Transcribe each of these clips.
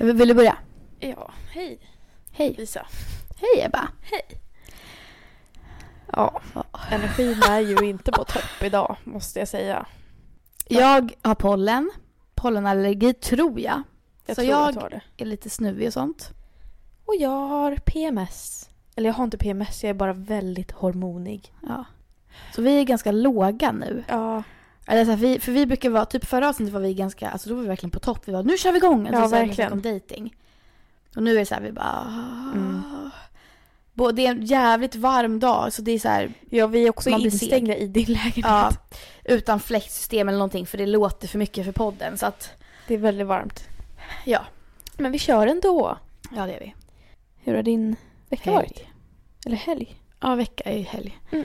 Vill du börja? Ja, hej Hej. Lisa. Hej Ebba. Hej. Ja, energin är ju inte på topp idag måste jag säga. Jag har pollen. Pollenallergi tror jag. Jag Så tror jag jag är lite snuvig och sånt. Och jag har PMS. Eller jag har inte PMS, jag är bara väldigt hormonig. Ja. Så vi är ganska låga nu. Ja, Eller så här, vi, för vi brukar vara, typ förra avsnittet var vi ganska, alltså då var vi verkligen på topp. Vi var nu kör vi igång! Alltså, Ja, så här, verkligen. Om dating. Och nu är det så här, vi bara... Mm. Bo- Det är en jävligt varm dag så det är så här, ja vi är också instängda i din lägenhet. ja, utan fläktsystem eller någonting för det låter för mycket för podden. Så att, Det är väldigt varmt. ja, Men vi kör ändå. ja det är vi. Hur har din vecka Helg. varit? Eller helg? Ja, vecka är ju helg. Mm.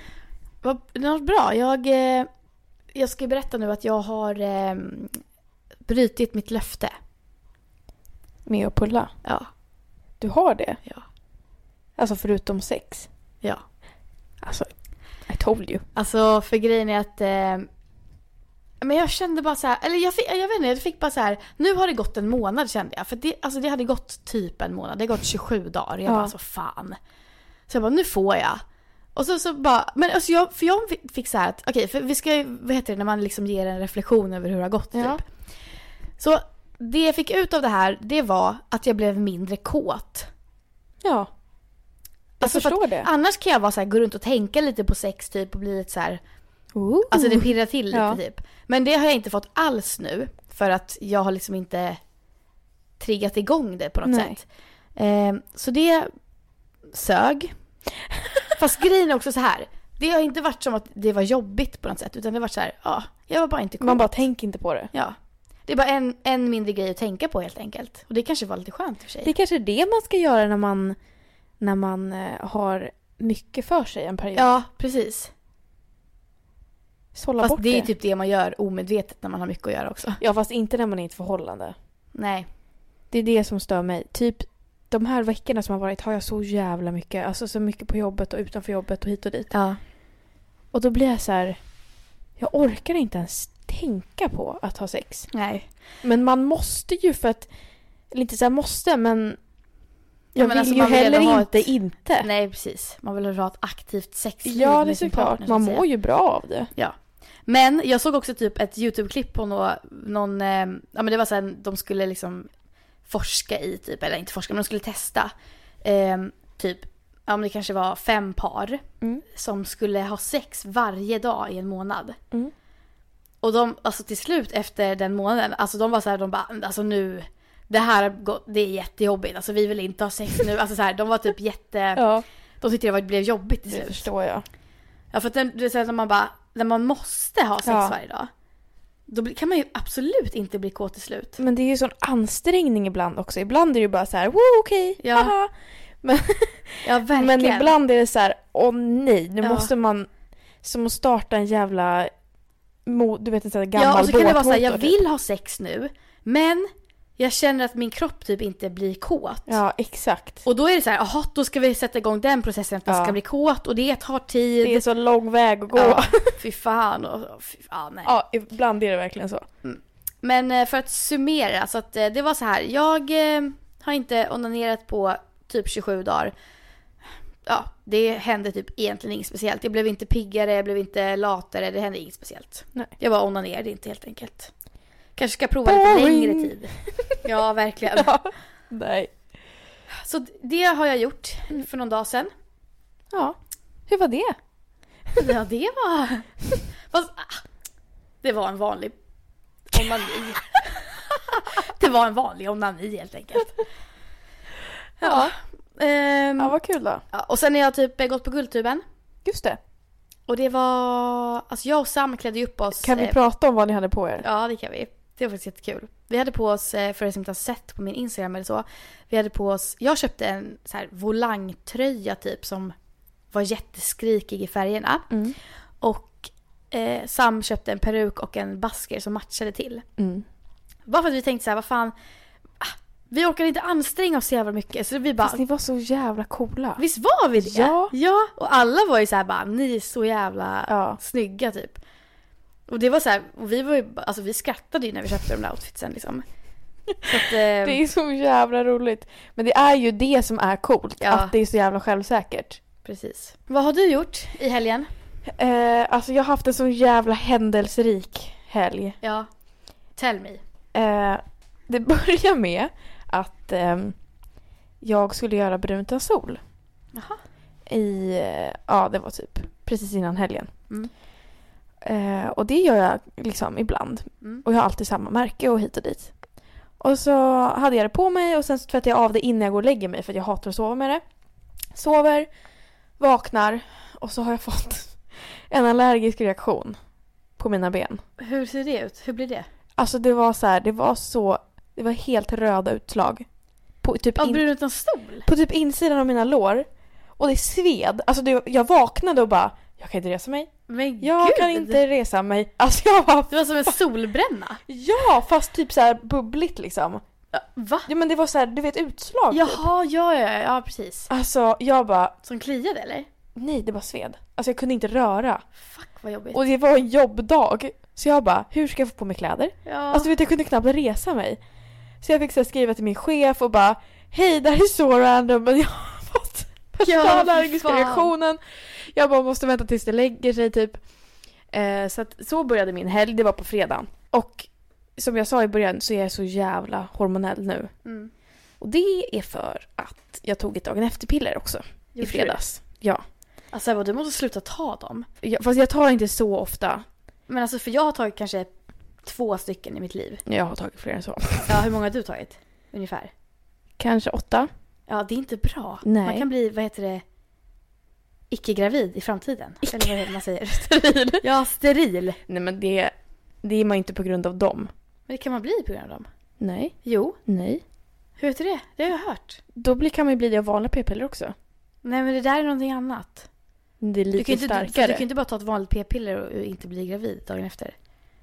Vad, det var bra. Jag, eh, jag ska berätta nu att jag har eh, brutit mitt löfte. Med att pulla? Ja. Du har det? Ja. Alltså förutom sex? Ja. Alltså, I told you. Alltså för grejen är att eh, men jag kände bara så här, eller jag, fick, jag vet inte, jag fick bara så här, nu har det gått en månad kände jag. För det, alltså det hade gått typ en månad, det har gått 27 dagar. Jag Ja. bara så fan. Så jag bara, nu får jag. Och så, så bara, men alltså jag, för jag fick så här att, okej, för vi ska ju, vad heter det, när man liksom ger en reflektion över hur det har gått Ja. typ. Så det jag fick ut av det här, det var att jag blev mindre kåt. Ja. Jag Alltså, för förstår att det. Annars kan jag vara så här, gå runt och tänka lite på sex typ och bli lite så här, Ooh. Alltså det pirrar till lite Ja. typ. Men det har jag inte fått alls nu. För att jag har liksom inte triggat igång det på något Nej. sätt. Eh, så det sög. Fast grejen är också så här. Det har inte varit som att det var jobbigt på något sätt. Utan det har varit så här, ja, jag var bara inte cool. Man bara tänker inte på det. Ja. Det är bara en, en mindre grej att tänka på helt enkelt. Och det kanske var lite skönt för sig. Det är kanske är det man ska göra när man, när man eh, har mycket för sig en period. Ja, precis. Sålla Fast bort det är det. typ det man gör omedvetet när man har mycket att göra också. Ja fast inte när man är i ett förhållande. Nej. Det är det som stör mig. Typ de här veckorna som har varit har jag så jävla mycket. Alltså så mycket på jobbet och utanför jobbet och hit och dit. Ja. Och då blir jag så här. Jag orkar inte ens tänka på att ha sex. Nej. Men man måste ju för att, eller inte så här måste men Ja, jag men vill alltså, ju vill heller ha inte ett- inte. Nej, precis. Man vill ha ett aktivt sexliv Ja det är såklart. Man mår ju bra av det. Men jag såg också typ ett YouTube-klipp på nå, någon, eh, ja men det var sen de skulle liksom forska i typ, eller inte forska men de skulle testa. Eh, typ, men det kanske var fem par Mm. som skulle ha sex varje dag i en månad. Mm. Och de, alltså till slut efter den månaden, alltså de var så här, de bara, alltså nu, det här gått, det är jättejobbigt, alltså vi vill inte ha sex nu. Alltså så här, de var typ jätte, Ja, de tyckte det blev jobbigt till det slut. förstår jag. Ja för att den, det är så här när man bara, när man måste ha sex Ja. varje dag. Då kan man ju absolut inte bli kåt till slut. Men det är ju sån ansträngning ibland också. Ibland är det ju bara så här, wow okej, Ja. haha. Ja verkligen. Men ibland är det så här, åh nej, nu Ja. måste man som att starta en jävla, du vet en sån här gammal Ja och så kan det vara så här, båtmotor, jag typ. vill ha sex nu. Men jag känner att min kropp typ inte blir kåt. Ja, exakt. Och då är det så här, jaha då ska vi sätta igång den processen att man Ja. ska bli kåt och det tar tid. Det är så lång väg att gå. ja, Ja. fy fan och fy, ja, nej. ibland är det verkligen så. Men eh, för att summera, så att eh, det var så här. Jag eh, har inte onanerat på typ 27 dagar. Ja, det hände typ egentligen inget speciellt. Jag blev inte piggare, jag blev inte latare, det hände inget speciellt. Nej. Jag bara onanerade inte helt enkelt. Kanske ska prova lite Boring. längre tid. Ja, verkligen. Nej. Så det har jag gjort för någon dag sedan. Ja. Hur var det? Ja, det var... Fast, ah, det var en vanlig onani. det var en vanlig onani helt enkelt. Ja. Ehm, Ja, vad kul då. ja, och sen har jag typ gått på Guldtuben. Just det. Och det var... Alltså jag och Sam klädde upp oss. Kan vi eh, prata om vad ni hade på er? Ja, det kan vi. Det var faktiskt jättekul. Vi hade på oss, eh, för er som inte har sett på min Instagram eller så. Vi hade på oss, jag köpte en så här volangtröja typ som var jätteskrikig i färgerna. Mm. Och eh, Sam köpte en peruk och en basker som matchade till. Mm. Bara för att vi tänkte så här, vad fan. ah, Vi orkar inte anstränga oss så jävla mycket. Så vi bara, Fast ni var så jävla coola. visst var vi det? Ja. Ja, och alla var ju så här bara, ni är så jävla Ja. snygga typ. Och det var så här, och vi var ju, alltså vi skrattade ju när vi köpte de där outfitsen liksom. Så att, eh, Det är så jävla roligt. Men det är ju det som är coolt. Ja. Att det är så jävla självsäkert. precis. Vad har du gjort i helgen? Eh, alltså jag har haft en så jävla händelserik helg. Ja, tell me. Eh, det börjar med att ehm, jag skulle göra brunt av sol. Jaha. I, eh, ja det var typ precis innan helgen. Mm. Eh, och det gör jag liksom ibland. Mm. Och jag har alltid samma märke och hit och dit. Och så hade jag det på mig och sen så tvättade jag av det innan jag går och lägger mig för att jag hatar att sova med det. Sover, vaknar och så har jag fått en allergisk reaktion på mina ben. Hur ser det ut? Hur blir det? Alltså det var så här, det var så, det var helt röda utslag. På typ, in, utan stol? på typ insidan av mina lår. Och det sved. Alltså det, jag vaknade och bara, jag kan inte resa mig. Men Jag gud! kan inte resa mig. Alltså jag var, Det var som en solbränna. ja fast typ så här bubbligt liksom. Ja, Va? Ja men det var så här, du vet utslag typ. Jaha, ja, ja, ja, ja, precis. Alltså jag bara, Som kliade eller? nej det bara sved. Alltså jag kunde inte röra. Fuck vad jobbigt. Och det var en jobbdag. Så jag bara, hur ska jag få på mig kläder? ja. Alltså du vet jag kunde knappt resa mig. Så jag fick så här, skriva till min chef och bara, hej det här är så random men jag har fått Ja, värsta fy allergiska fan. reaktionen. Jag bara måste vänta tills det lägger sig typ. Eh, så att så började min helg, det var på fredagen. Och som jag sa i början så är jag så jävla hormonell nu. mm. Och det är för att jag tog ett dagen efter-piller också i Gjorde du? fredags. Ja. Alltså Ebba, du måste sluta ta dem. Jag, fast jag tar inte så ofta. Men alltså för jag har tagit kanske två stycken i mitt liv. Jag har tagit fler än så. Ja, hur många har du tagit? Ungefär. Kanske åtta. Ja, det är inte bra. Nej. Man kan bli, vad heter det, icke-gravid i framtiden. Eller vad är det man säger? Steril. Ja, steril. Nej men det, det är man inte på grund av dem. Men det kan man bli på grund av dem. Nej. Jo, Nej. hur vet du det? Det har jag hört. Då blir, kan man ju bli det av vanliga p-piller också. Nej, men det där är någonting annat. Det är Du lite kan, inte, du, starkare. du kan inte bara ta ett vanligt p-piller och inte bli gravid dagen efter.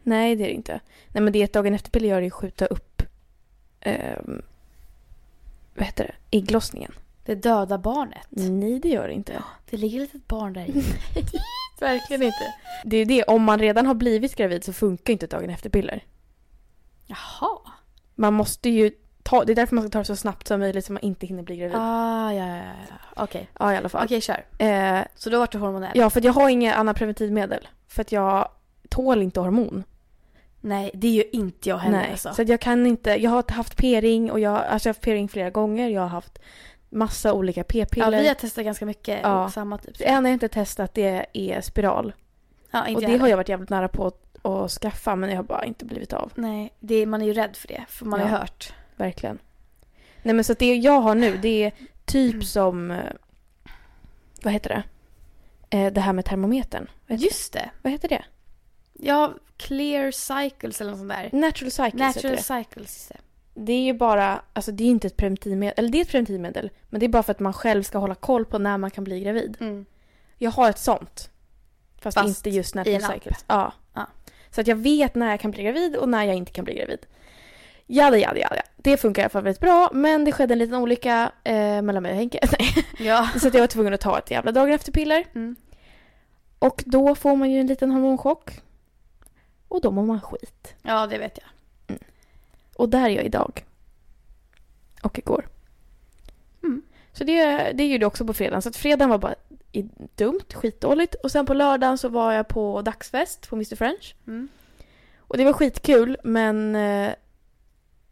Nej det är det inte. Nej men det ett dagen efter-piller gör är att skjuta upp ehm, vad heter det? Ägglossningen. Det döda barnet. Nej det gör det inte. Det ligger ett litet barn där i. Verkligen inte. Det är det, om man redan har blivit gravid så funkar inte dagen efter-piller. Jaha. Man måste ju ta, det är därför man ska ta det så snabbt som möjligt så man inte hinner bli gravid. Ah, ja, ja, ja, ja. Okej. Ja i alla fall. Okej, kör. Eh, Så då vart du hormonell? ja för att jag har inga andra preventivmedel. För att jag tål inte hormon. Nej, det är ju inte jag heller Nej, alltså. så att jag kan inte. Jag har haft p-ring och jag, alltså jag har haft p-ring flera gånger. Jag har haft massa olika Ja, p-piller. vi har testat ganska mycket. Ja. Samma typ. Det enda jag inte testat det är spiral. Ja, inte och det har jag varit jävligt nära på att, skaffa men jag har bara inte blivit av. Nej, det, man är ju rädd för det. För man har Ja. hört. Verkligen. Nej men så att det jag har nu det är typ som, eh, vad heter det? Eh, det här med termometern. Heter, Just det. vad heter det? Ja, clear cycles eller något sånt där. Natural cycles heter Natural det. cycles. Det är ju bara, alltså det är inte ett preventivmedel, eller det är ett preventivmedel. Men det är bara för att man själv ska hålla koll på när man kan bli gravid. Mm. Jag har ett sånt. Fast, Fast inte just en app. cycles. Ja. Ja. Så att jag vet när jag kan bli gravid och när jag inte kan bli gravid. Jada, jada, jada. Det funkar i alla fall väldigt bra. Men det skedde en liten olycka eh, mellan mig och Henke. Nej. Ja. Så att jag var tvungen att ta ett jävla dagen efter piller. Mm. Och då får man ju en liten hormonchock. Och då mår man skit. ja, det vet jag. Och där är jag idag. Och igår. Mm. Så det, det gjorde jag också på fredagen. Så att fredagen var bara dumt, skitdåligt. Och sen på lördagen så var jag på dagsfest på Mr French. Mm. Och det var skitkul men eh,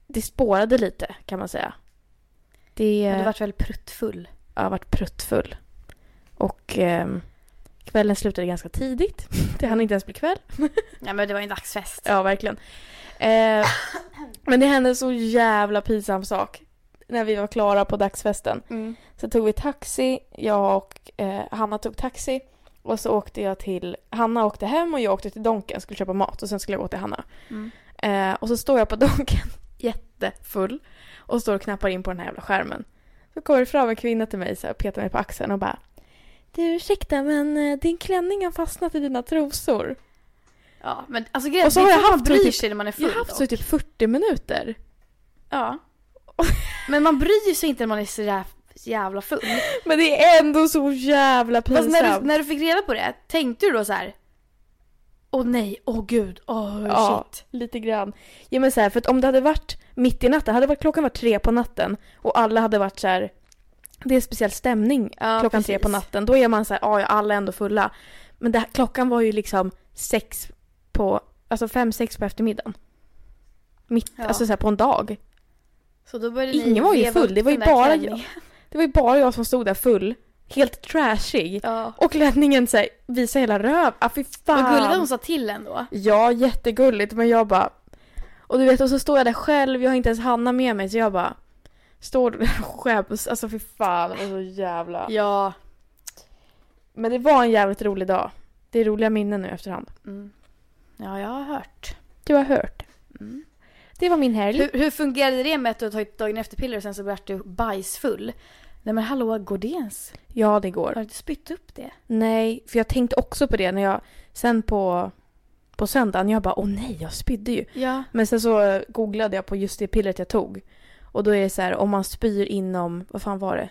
det spårade lite kan man säga. Det, Men du vart väl pruttfull? jag har varit pruttfull. Och ehm, kvällen slutade ganska tidigt. Det hann inte ens bli kväll. Ja, men det var ju en dagsfest. Ja, verkligen. Eh, men det hände en så jävla pinsam sak. När vi var klara på dagsfesten. Mm. Så tog vi taxi, jag och eh, Hanna tog taxi. Och så åkte jag till, Hanna åkte hem och jag åkte till Donken skulle köpa mat och sen skulle jag gå till Hanna. Mm. Eh, och så står jag på donken jättefull och står och knappar in på den här jävla skärmen. Så kommer det fram en kvinna till mig så här, och petar mig på axeln och bara Du ursäkta men eh, din klänning har fastnat i dina trosor. Ja, men alltså grejen Och så har jag haft bryr typ- sig när man är full Jag har haft så i typ 40 minuter. Ja. Men man bryr sig inte när man är så där jävla full. Men det är ändå så jävla Fast pinsamt. när du, när du fick reda på det, tänkte du då så här? Åh nej, åh gud, åh Ja, shit. lite grann. Ja men så här, för att om det hade varit mitt i natten, hade varit, klockan varit tre på natten och alla hade varit så här. Det är en speciell stämning Ja, klockan tre på precis. natten. Då är man så här, "Ah, ja alla är ändå fulla. Men det, klockan var ju liksom sex på, alltså fem, sex på eftermiddagen. Mitt, Ja. alltså så här på en dag. Så då började Ingen var ju full, det var ju bara klänningen. Det var ju bara jag som stod där full. Helt trashig. Ja. Och klänningen så här, visade hela röv. Ah, fy fan. Vad gulligt att hon sa till ändå. Ja, jättegulligt. Men jag bara... Och du vet, och så står jag där själv. Jag har inte ens Hanna med mig. Så jag bara... Står där och skäms. Alltså fy fan, det var så jävla... Ja. Men det var en jävligt rolig dag. Det är roliga minnen nu efterhand. Mm. Ja, jag har hört. Du har hört. Mm. Det var min helg. Hur, hur fungerade det med att du har tagit dagen efter-piller och sen så vart du bajsfull? Nej men hallå, går det ens? Ja, det Har går. du inte spytt upp det? Nej, för jag tänkte också på det när jag... Sen på... På söndagen, jag bara åh nej, jag spydde ju. Ja. Men sen så googlade jag på just det pillret jag tog. Och då är det så här, om man spyr inom, vad fan var det?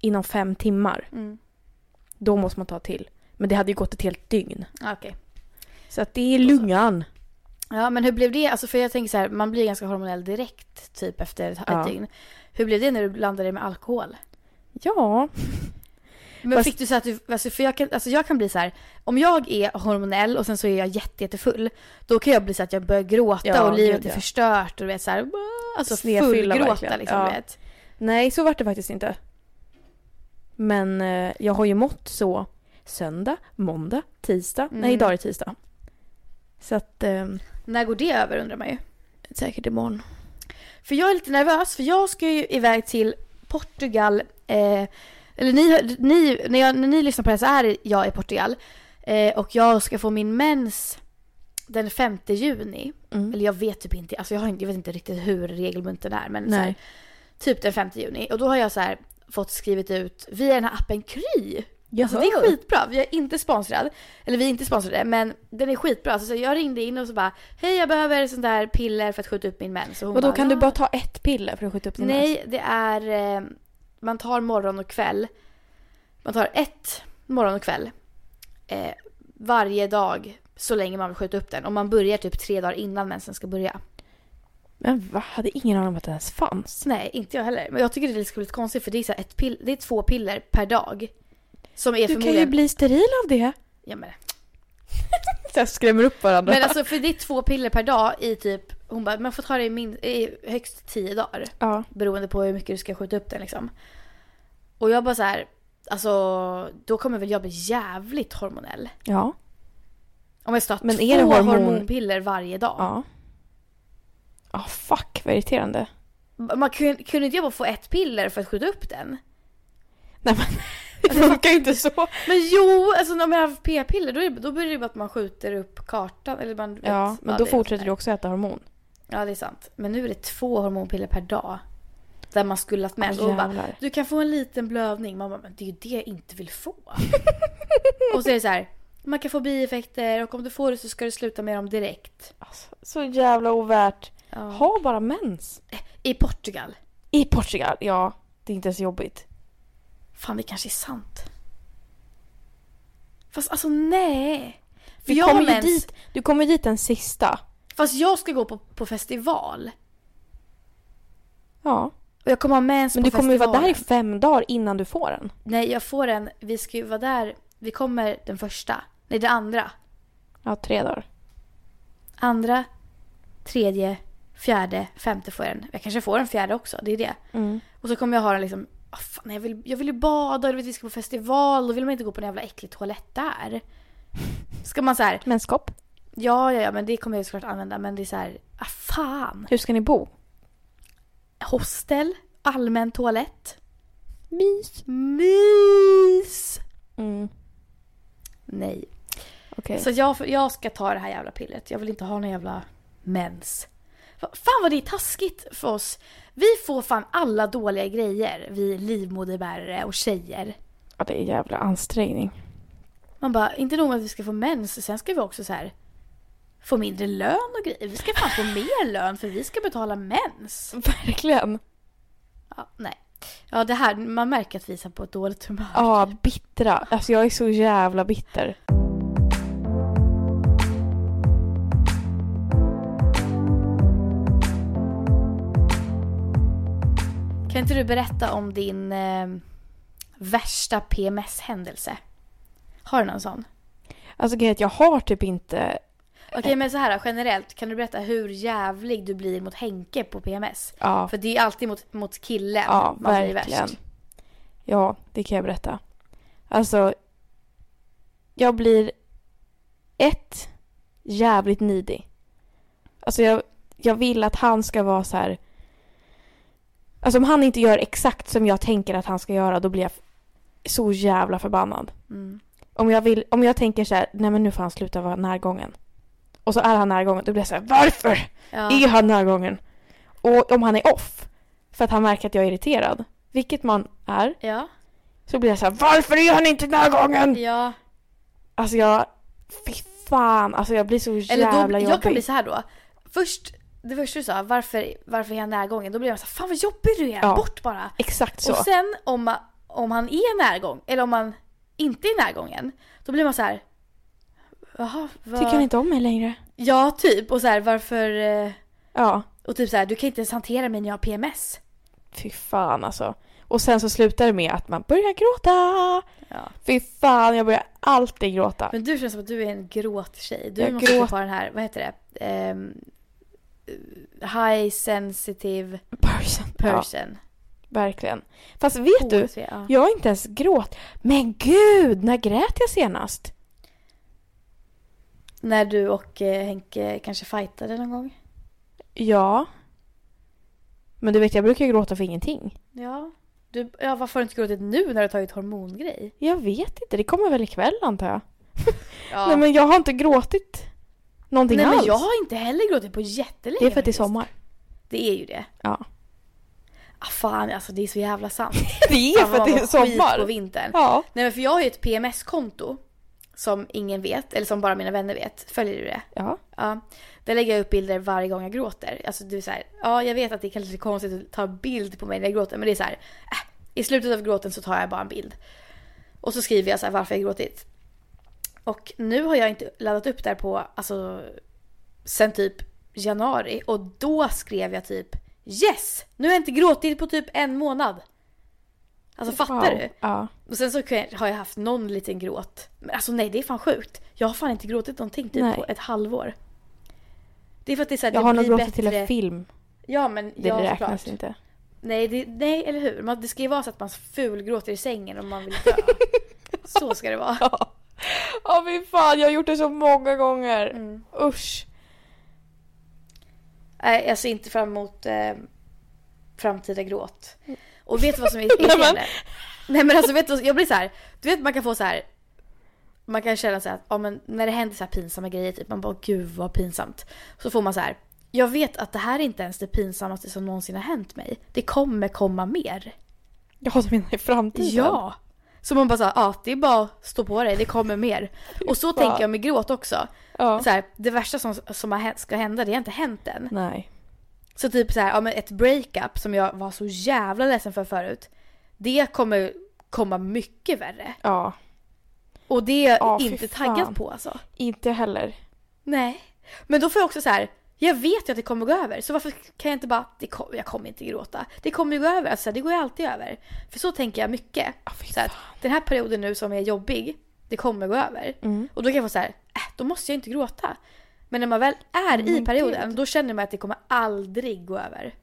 Inom fem timmar. Mm. Då måste man ta till. Men det hade ju gått ett helt dygn. Ah, Okej. Så att det är lungan. Ja men hur blev det? Alltså för jag tänker så här, man blir ganska hormonell direkt typ efter ett Ja. dygn. Hur blev det när du blandade det med alkohol? Ja. Men Fast- fick du så att du, alltså för jag kan, alltså jag kan bli så här, om jag är hormonell och sen så är jag jätte, jättefull, då kan jag bli så att jag börjar gråta Ja, och livet är förstört och du vet så här, alltså fullgråta liksom, Ja. vet. Nej, så var det faktiskt inte. Men eh, jag har ju mått så söndag, måndag, tisdag. Mm. Nej, idag är det tisdag. Så att eh, När går det över undrar man ju. säkert imorgon. För jag är lite nervös för jag ska ju iväg till Portugal. Eh, eller ni, ni, när, jag, när ni lyssnar på det så är jag i Portugal. Eh, och jag ska få min mens den 5 juni. Mm. Eller jag vet typ inte, alltså jag, har jag vet inte riktigt hur regelbundet är. Men här, typ den 5 juni. Och då har jag så här fått skrivit ut via den här appen Kry. Jaha. Alltså det är skitbra. Vi är inte sponsrad. Eller vi är inte sponsrade men den är skitbra. Alltså, så jag ringde in och så bara Hej jag behöver sånt där piller för att skjuta upp min mens. Och Och då kan "Ja." du bara ta ett piller för att skjuta upp din mens? Nej, det är... Eh, man tar morgon och kväll. Man tar ett morgon och kväll. Eh, varje dag så länge man vill skjuta upp den. Och man börjar typ tre dagar innan mensen ska börja. Men va? Hade ingen aning om att det ens fanns. Nej, inte jag heller. Men jag tycker det är lite, konstigt för det är, så ett pill, det är två piller per dag. Som är Du kan ju förmodligen... bli steril av det. Ja, men, Så jag skrämmer upp varandra. men alltså för det är två piller per dag i typ... Hon bara, man får ta det i, min, i högst tio dagar. ja. Beroende på hur mycket du ska skjuta upp den liksom. Och jag bara så här, alltså då kommer väl jag bli jävligt hormonell. Ja. Om jag ska ta Men två är det hormon- hormonpiller varje dag. Ja. Ja, fuck vad irriterande. Man kunde, kunde inte jag bara få ett piller för att skjuta upp den? Nej men det funkar inte så. Men jo, alltså om jag har p-piller då, då blir det bara att man skjuter upp kartan. Eller man vet, Ja, men det då fortsätter du också äta hormon. Ja, det är sant. Men nu är det två hormonpiller per dag. Där man skulle haft med. Och bara, du kan få en liten blödning. Man bara, men det är ju det jag inte vill få. och så är det så här, man kan få bieffekter och om du får det så ska du sluta med dem direkt. Alltså, så jävla ovärt. Ja. Ha bara mens. I Portugal. I Portugal, ja. Det är inte ens jobbigt. Fan, det kanske är sant. Fast alltså nej. För Du jag kommer mens, dit, du kommer dit den sista. fast jag ska gå på, på festival. Ja. Och jag kommer ha mens Men på du kommer ju vara där i fem dagar innan du får den. Nej, jag får en. Vi ska ju vara där. Vi kommer den första. Nej, den andra. Ja, tre dagar. Andra, tredje, fjärde, femte får jag den. Jag kanske får en fjärde också. Det är det. Mm. Och så kommer jag ha den liksom. Ah, fan, jag, vill, jag vill ju bada, du vet, vi ska på festival. Då vill man inte gå på en jävla äcklig toalett där. Ska man så här. Menskopp. Ja, ja, ja, men det kommer jag såklart använda. Men det är så här. Ah, fan. Hur ska ni bo? Hostel, allmän toalett. Mys. Mys! Mm. Nej. Okej. Så jag, jag ska ta det här jävla pillret. Jag vill inte ha någon jävla mens. Fan vad det är taskigt för oss. Vi får fan alla dåliga grejer, vi livmoderbärare och tjejer. Ja, det är jävla ansträngning. Man bara, inte nog med att vi ska få mens, sen ska vi också så här få mindre lön och grejer. Vi ska fan få mer lön för vi ska betala mens. Verkligen. Ja, nej. Ja, det här, man märker att vi är på ett dåligt humör. Ja, bittra. Alltså jag är så jävla bitter. Inte du berätta om din eh, värsta PMS-händelse? Har du någon sån? Alltså grejen jag har typ inte... Okej, men så här generellt, kan du berätta hur jävlig du blir mot Henke på PMS? Ja, För det är alltid mot, mot killen ja man blir verkligen. värst. Ja, det kan jag berätta. Alltså, jag blir ett, jävligt needy. Alltså jag, jag vill att han ska vara så här. Alltså om han inte gör exakt som jag tänker att han ska göra då blir jag så jävla förbannad. Mm. Om jag, vill, om jag tänker så här, nej men nu får han sluta vara närgången. Och så är han närgången, då blir jag så här, varför Ja. är han närgången? Och om han är off, för att han märker att jag är irriterad, vilket man är, Ja. så blir jag så här, varför är han inte närgången? ja. Alltså jag, fy fan, alltså jag blir så Eller jävla då, jobbig. jag kan bli så här då. Först, det första du sa, varför, varför är han närgången? Då blir jag så här, fan vad jobbig du är, Ja. bort bara. Exakt så. Och sen om, om han är närgång, eller om han inte är närgången, då blir man så här. Jaha, vad... Tycker han inte om mig längre? Ja, typ. Och så här, varför... eh, Ja, Och typ så här, du kan inte ens hantera mig när jag har PMS. fy fan alltså. Och sen så slutar det med att man börjar gråta. Ja. Fy fan, jag börjar alltid gråta. Men du känns som att du är en gråttjej. Du Jag måste gråt- ha den här, vad heter det? Ehm, high sensitive Person. Ja, person. verkligen. Fast vet du, ja. jag har inte ens gråt. Men gud, när grät jag senast? När du och eh, Henke kanske fightade någon gång? Ja. Men du vet, jag brukar gråta för ingenting. Ja. Du, ja, varför har du inte gråtit nu när du tagit hormongrej? Jag vet inte, det kommer väl ikväll antar jag. Ja. Nej men jag har inte gråtit någonting Nej alls. men jag har inte heller gråtit på jättelänge Det är för att det är sommar. Det är ju det. Ja. Ah, fan alltså det är så jävla sant. Det är Fan, för att det är skit på sommar. vintern. Ja. Nej men för jag har ju ett PMS-konto. Som ingen vet, eller som bara mina vänner vet. Följer du det? Ja. Ja. Där lägger jag upp bilder varje gång jag gråter. Alltså det är så här, ja jag vet att det kanske är konstigt att ta bild på mig när jag gråter. Men det är så här, äh, i slutet av gråten så tar jag bara en bild. Och så skriver jag så varför jag gråtit. Och nu har jag inte laddat upp där på, alltså sen typ januari. Och då skrev jag typ yes! Nu har jag inte gråtit på typ en månad. Alltså fattar Wow. du? Ja. Och sen så har jag haft någon liten gråt. Men alltså nej, det är fan sjukt. Jag har fan inte gråtit någonting typ Nej. på ett halvår. Det är för att det är så här, Jag det har nog gråtit till en film. Ja men Det ja, räknas såklart. inte. Nej, det, nej, eller hur? Man, det ska ju vara så att man fulgråter i sängen om man vill dö. så ska det vara. Ja. Ja fy fan, jag har gjort det så många gånger. Mm. Usch. Nej, jag ser inte fram emot eh, framtida gråt. Och vet du vad som är irriterande? Nej men alltså vet du jag blir så här. Du vet man kan få så här. Man kan känna så här ja, men när det händer så här pinsamma grejer typ man bara gud vad pinsamt. Så får man så här. Jag vet att det här är inte ens det pinsammaste som någonsin har hänt mig. Det kommer komma mer. Jag du menar i framtiden? Ja! Så man bara så här, ja det är bara att stå på dig, det kommer mer. Och så fan. tänker jag med gråt också. Ja. Så här, det värsta som, som ska hända, det har inte hänt än. Nej. Så typ så här, ja, men ett breakup som jag var så jävla ledsen för förut. Det kommer komma mycket värre. Ja. Och det är jag Ja, inte taggad på alltså. Inte heller. Nej. Men då får jag också så här. Jag vet ju att det kommer gå över. Så varför kan jag inte bara, det kom, jag kommer inte gråta. Det kommer ju gå över. Alltså, det går ju alltid över. För så tänker jag mycket. Fy Så fan. den här perioden nu som är jobbig, det kommer gå över. Mm. Och då kan jag få så här, äh, då måste jag inte gråta. Men när man väl är i Men perioden, gud. då känner man att det kommer aldrig gå över.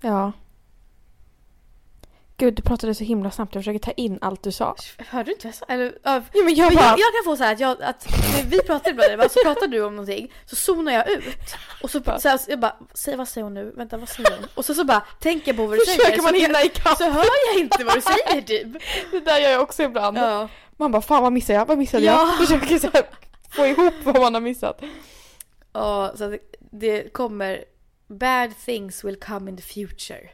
Ja. Gud, du pratade så himla snabbt. Jag försöker ta in allt du sa. Hörde du inte vad jag sa? Eller, ja, Ja, men jag men bara... jag, jag kan få så att, jag, att när vi pratar ibland, så pratar du om någonting, så zonar jag ut. Och så, så här, jag bara, säg, vad säger hon nu? Vänta, vad säger hon? Och så, så bara tänker jag på vad du säger. Försöker man hinna ikapp. så hör jag inte vad du säger typ. Det där gör jag också ibland. Ja. Man bara, fan vad missade jag? Vad missade Ja. jag? Försöker så här, få ihop vad man har missat. Och, så det kommer bad things will come in the future.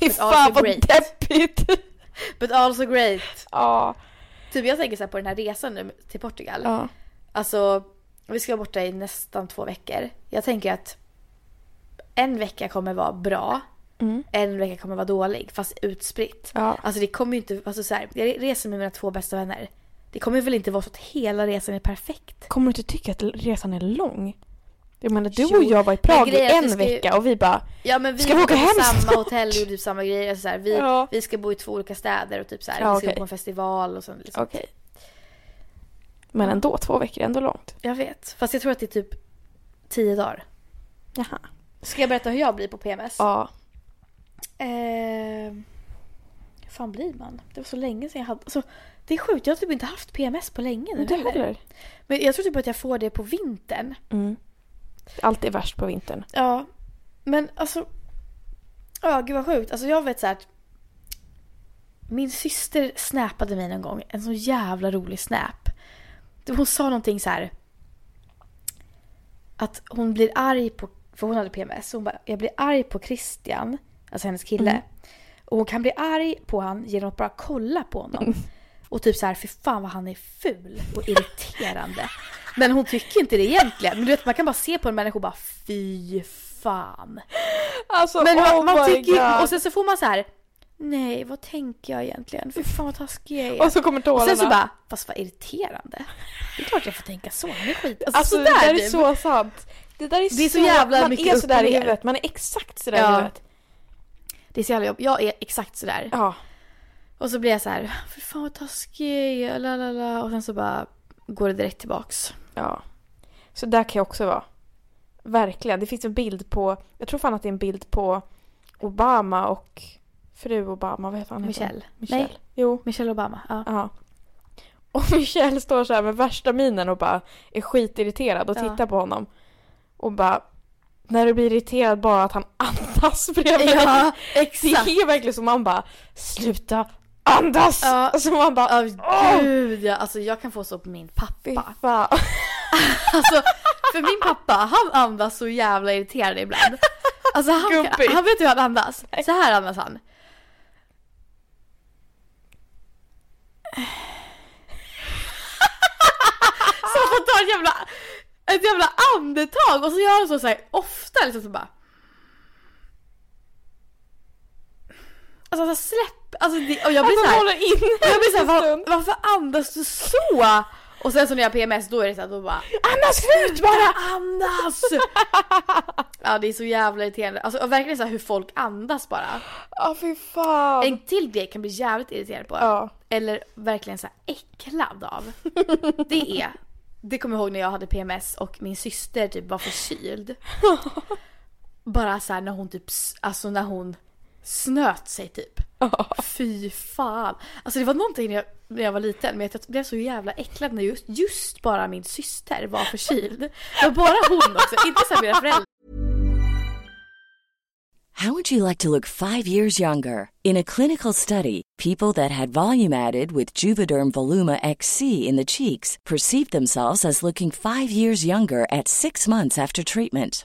Fy fan vad great. deppigt. But also great. Ja. Typ jag tänker så här på den här resan nu till Portugal. Ja. Alltså, vi ska vara borta i nästan två veckor. Jag tänker att en vecka kommer vara bra. Mm. En vecka kommer vara dålig, fast utspritt. Ja. Alltså det kommer ju inte, alltså så här, jag reser med mina två bästa vänner. Det kommer väl inte vara så att hela resan är perfekt? Kommer du inte tycka att resan är lång? Jag menar du och jag var i Prag i en ska vecka och vi bara Ja men vi Ska vi åka hem samma hotell och typ samma grejer. Alltså så här, vi, Ja. vi ska bo i två olika städer och typ så här, Ja, vi ska okej. gå på en festival och så. Liksom. okej. Men ändå, två veckor är ändå långt. Jag vet. Fast jag tror att det är typ tio dagar. Jaha. Ska jag berätta hur jag blir på PMS? Ja. Eh, hur fan blir man? Det var så länge sedan jag hade... Alltså, det är sjukt, jag har typ inte haft PMS på länge nu heller. Men jag tror typ att jag får det på vintern. Mm. Allt är värst på vintern. Ja. Men alltså... Ja, gud vad sjukt. Alltså jag vet så här att... Min syster snappade mig någon gång. En så jävla rolig snap. Hon sa någonting så här. Att hon blir arg på... För hon hade PMS. Hon bara, jag blir arg på Christian. Alltså hennes kille. Mm. Och hon kan bli arg på han genom att bara kolla på honom. Och typ så här, för fan vad han är ful och irriterande. Men hon tycker inte det egentligen. Men du vet, man kan bara se på en människa och bara fy fan. Alltså, Men man, oh man tycker och sen så får man så här. Nej, vad tänker jag egentligen? Fy fan vad taskig jag är. Och så kommer Och tårarna. sen så bara, fast vad irriterande. Det är klart jag får tänka så, han är skit. Alltså, Alltså det sådär där är typ. så sant. Det där är, Det är så jävla man mycket är upp sådär och i huvudet. Man är exakt sådär i Ja. huvudet. Det är så jävla jobb. Jag är exakt sådär. Ja. Och så blir jag så här, för fan vad taskig jag är, la la la. Och sen så bara går det direkt tillbaks. Ja. Så där kan jag också vara. Verkligen. Det finns en bild på, jag tror fan att det är en bild på Obama och fru Obama, vad heter han? Michelle. Michelle. Nej. Jo. Michelle Obama. Ja. Ja. Och Michelle står så här med värsta minen och bara är skitirriterad och Ja. tittar på honom. Och bara, när du blir irriterad bara att han andas bredvid dig. Ja, Det exakt. är verkligen som man bara, sluta andas! Ja. Alltså man bara, Ja, gud ja. Alltså jag kan få så på min pappa. Alltså, för min pappa, han andas så jävla irriterande ibland. Alltså han, han vet hur han andas. Så här andas han. Så han får ta ett jävla, ett jävla andetag och så gör han så, så här, ofta liksom så bara. Alltså, alltså släpp, alltså det, och jag blir Alltså, så här, håller in jag blir så här, en var, varför andas du så? Och sen så när jag har PMS då är det så här, då bara Andas ut bara! andas! ja det är så jävla irriterande. Alltså och verkligen så här hur folk andas bara. Ja fy fan. En till grej kan bli jävligt irriterad på. Ja. Eller verkligen så här äcklad av. Det är, det kommer jag ihåg när jag hade PMS och min syster typ var förkyld. Bara så här när hon typ, alltså när hon snöt sig typ. Fy fan. Alltså det var någonting när jag, när jag var liten men jag blev så jävla äcklad när just, just bara min syster var förkyld. Det var bara hon också, inte så mina föräldrar. How would you like to look five years younger? In a clinical study, people that had volume added with Juvederm Voluma XC in the cheeks perceived themselves as looking five years younger at six months after treatment.